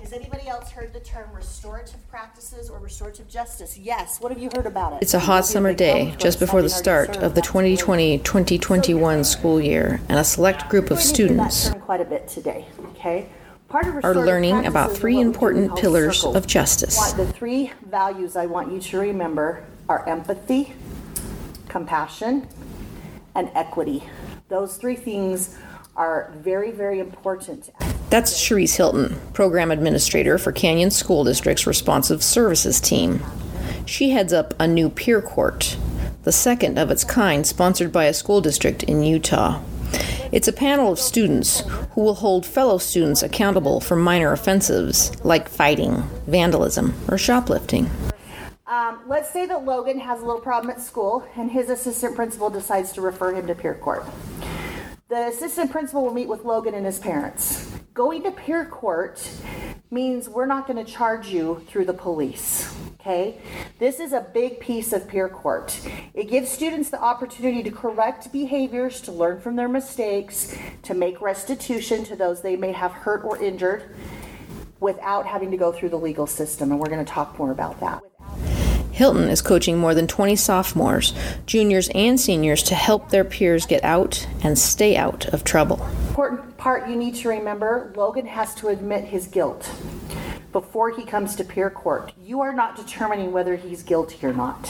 Has anybody else heard the term restorative practices or restorative justice? Yes. What have you heard about it? It's a hot summer day just before the start of the 2020 2021 school year, and a select group of students quite a bit today. Okay. Part of are learning about three are what we do important pillars circles. of justice. The three values I want you to remember are empathy, compassion, and equity. Those three things are very, very important. That's Cherise Hilton, Program Administrator for Canyons School District's Responsive Services Team. She heads up a new peer court, the second of its kind sponsored by a school district in Utah. It's a panel of students who will hold fellow students accountable for minor offenses like fighting, vandalism, or shoplifting. Um, let's say that Logan has a little problem at school and his assistant principal decides to refer him to peer court. The assistant principal will meet with Logan and his parents. Going to peer court means we're not going to charge you through the police. Okay? This is a big piece of peer court. It gives students the opportunity to correct behaviors, to learn from their mistakes, to make restitution to those they may have hurt or injured without having to go through the legal system. And we're going to talk more about that. Hilton is coaching more than 20 sophomores, juniors, and seniors to help their peers get out and stay out of trouble. Important part you need to remember Logan has to admit his guilt before he comes to peer court. You are not determining whether he's guilty or not.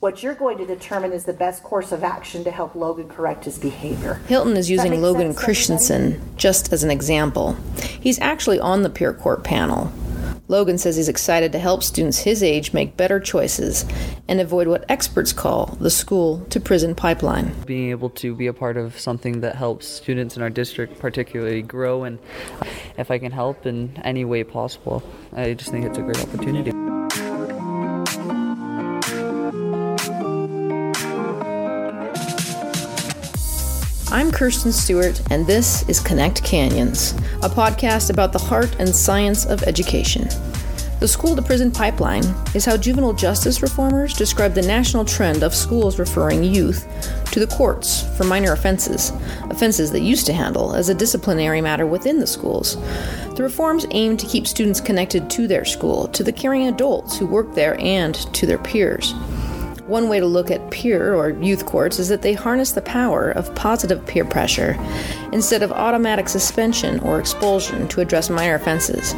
What you're going to determine is the best course of action to help Logan correct his behavior. Hilton is using Logan sense Christensen just as an example. He's actually on the peer court panel. Logan says he's excited to help students his age make better choices and avoid what experts call the school to prison pipeline. being able to be a part of something that helps students in our district particularly grow and if I can help in any way possible, I just think it's a great opportunity. I'm Kirsten Stewart, and this is Connect Canyons, a podcast about the heart and science of education. The school to prison pipeline is how juvenile justice reformers describe the national trend of schools referring youth to the courts for minor offenses, offenses they used to handle as a disciplinary matter within the schools. The reforms aim to keep students connected to their school, to the caring adults who work there, and to their peers. One way to look at peer or youth courts is that they harness the power of positive peer pressure instead of automatic suspension or expulsion to address minor offenses.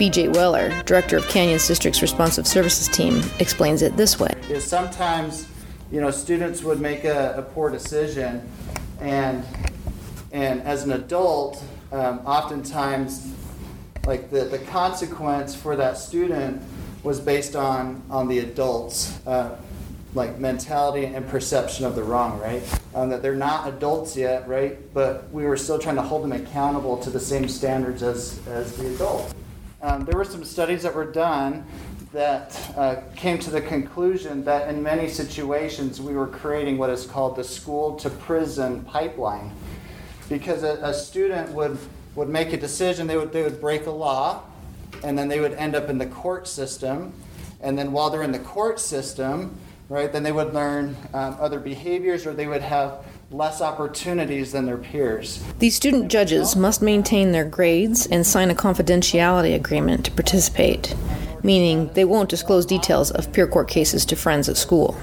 BJ Weller, director of Canyons District's responsive services team, explains it this way. sometimes, you know, students would make a, a poor decision, and and as an adult, um, oftentimes, like the, the consequence for that student was based on on the adults. Uh, like mentality and perception of the wrong, right? Um, that they're not adults yet, right? But we were still trying to hold them accountable to the same standards as, as the adult. Um, there were some studies that were done that uh, came to the conclusion that in many situations we were creating what is called the school to prison pipeline. Because a, a student would, would make a decision, they would, they would break a law, and then they would end up in the court system. And then while they're in the court system, right, then they would learn um, other behaviors or they would have less opportunities than their peers. These student judges must maintain their grades and sign a confidentiality agreement to participate, meaning they won't disclose details of peer court cases to friends at school.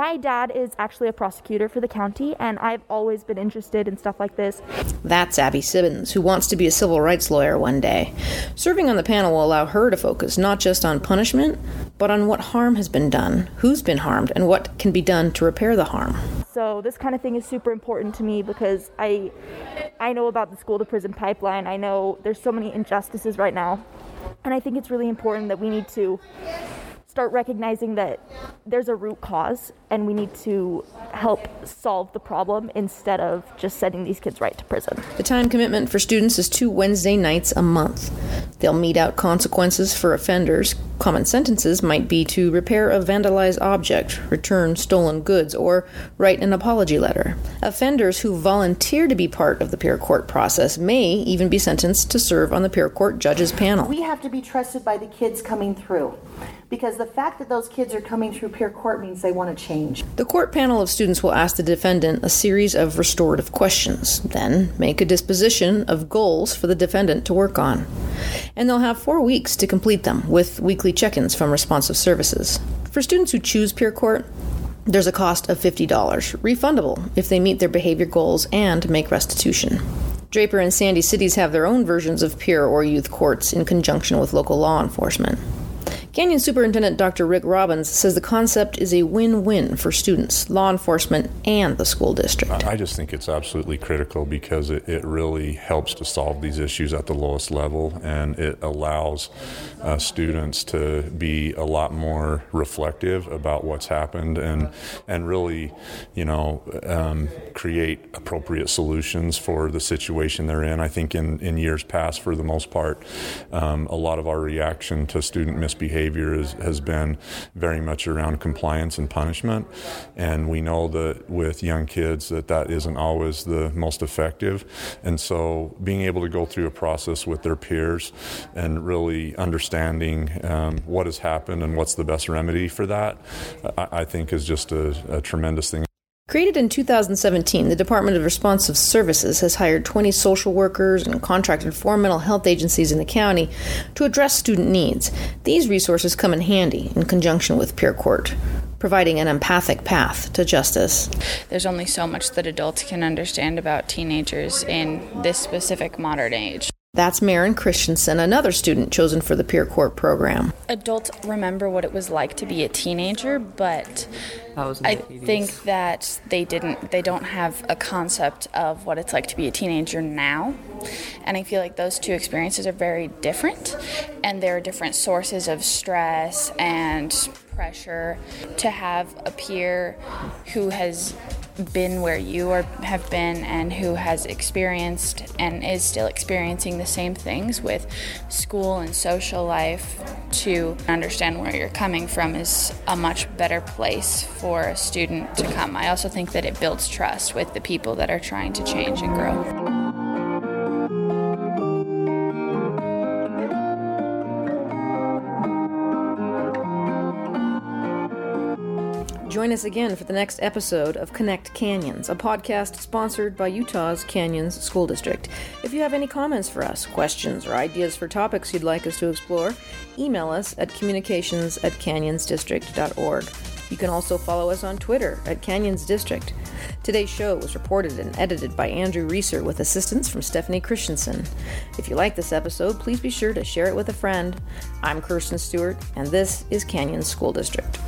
My dad is actually a prosecutor for the county, and I've always been interested in stuff like this. That's Abby Sibbons, who wants to be a civil rights lawyer one day. Serving on the panel will allow her to focus not just on punishment, but on what harm has been done, who's been harmed, and what can be done to repair the harm. So this kind of thing is super important to me because I, I know about the school to prison pipeline. I know there's so many injustices right now, and I think it's really important that we need to start recognizing that there's a root cause and we need to help solve the problem instead of just sending these kids right to prison. The time commitment for students is two Wednesday nights a month. They'll mete out consequences for offenders, Common sentences might be to repair a vandalized object, return stolen goods, or write an apology letter. Offenders who volunteer to be part of the peer court process may even be sentenced to serve on the peer court judges panel. We have to be trusted by the kids coming through because the fact that those kids are coming through peer court means they want to change. The court panel of students will ask the defendant a series of restorative questions, then make a disposition of goals for the defendant to work on. And they'll have four weeks to complete them with weekly check ins from responsive services. For students who choose peer court, there's a cost of $50, refundable if they meet their behavior goals and make restitution. Draper and Sandy cities have their own versions of peer or youth courts in conjunction with local law enforcement. Canyons Superintendent Dr. Rick Robins says the concept is a win win for students, law enforcement, and the school district. I just think it's absolutely critical because it, it really helps to solve these issues at the lowest level and it allows uh, students to be a lot more reflective about what's happened and, and really, you know, um, create appropriate solutions for the situation they're in. I think in, in years past, for the most part, um, a lot of our reaction to student misbehavior behavior is, has been very much around compliance and punishment. And we know that with young kids that that isn't always the most effective. And so being able to go through a process with their peers and really understanding um, what has happened and what's the best remedy for that, I, I think is just a, a tremendous thing. Created in 2017, the Department of Responsive Services has hired 20 social workers and contracted four mental health agencies in the county to address student needs. These resources come in handy in conjunction with peer court providing an empathic path to justice. There's only so much that adults can understand about teenagers in this specific modern age. That's Marin Christensen, another student chosen for the peer court program. Adults remember what it was like to be a teenager, but I think that they didn't they don't have a concept of what it's like to be a teenager now. And I feel like those two experiences are very different and there are different sources of stress and pressure to have a peer who has been where you are, have been and who has experienced and is still experiencing the same things with school and social life to understand where you're coming from is a much better place for a student to come. I also think that it builds trust with the people that are trying to change and grow. Join us again for the next episode of Connect Canyons, a podcast sponsored by Utah's Canyons School District. If you have any comments for us, questions, or ideas for topics you'd like us to explore, email us at communications at canyonsdistrict.org. You can also follow us on Twitter at Canyons District. Today's show was reported and edited by Andrew Reeser with assistance from Stephanie Christensen. If you like this episode, please be sure to share it with a friend. I'm Kirsten Stewart, and this is Canyons School District.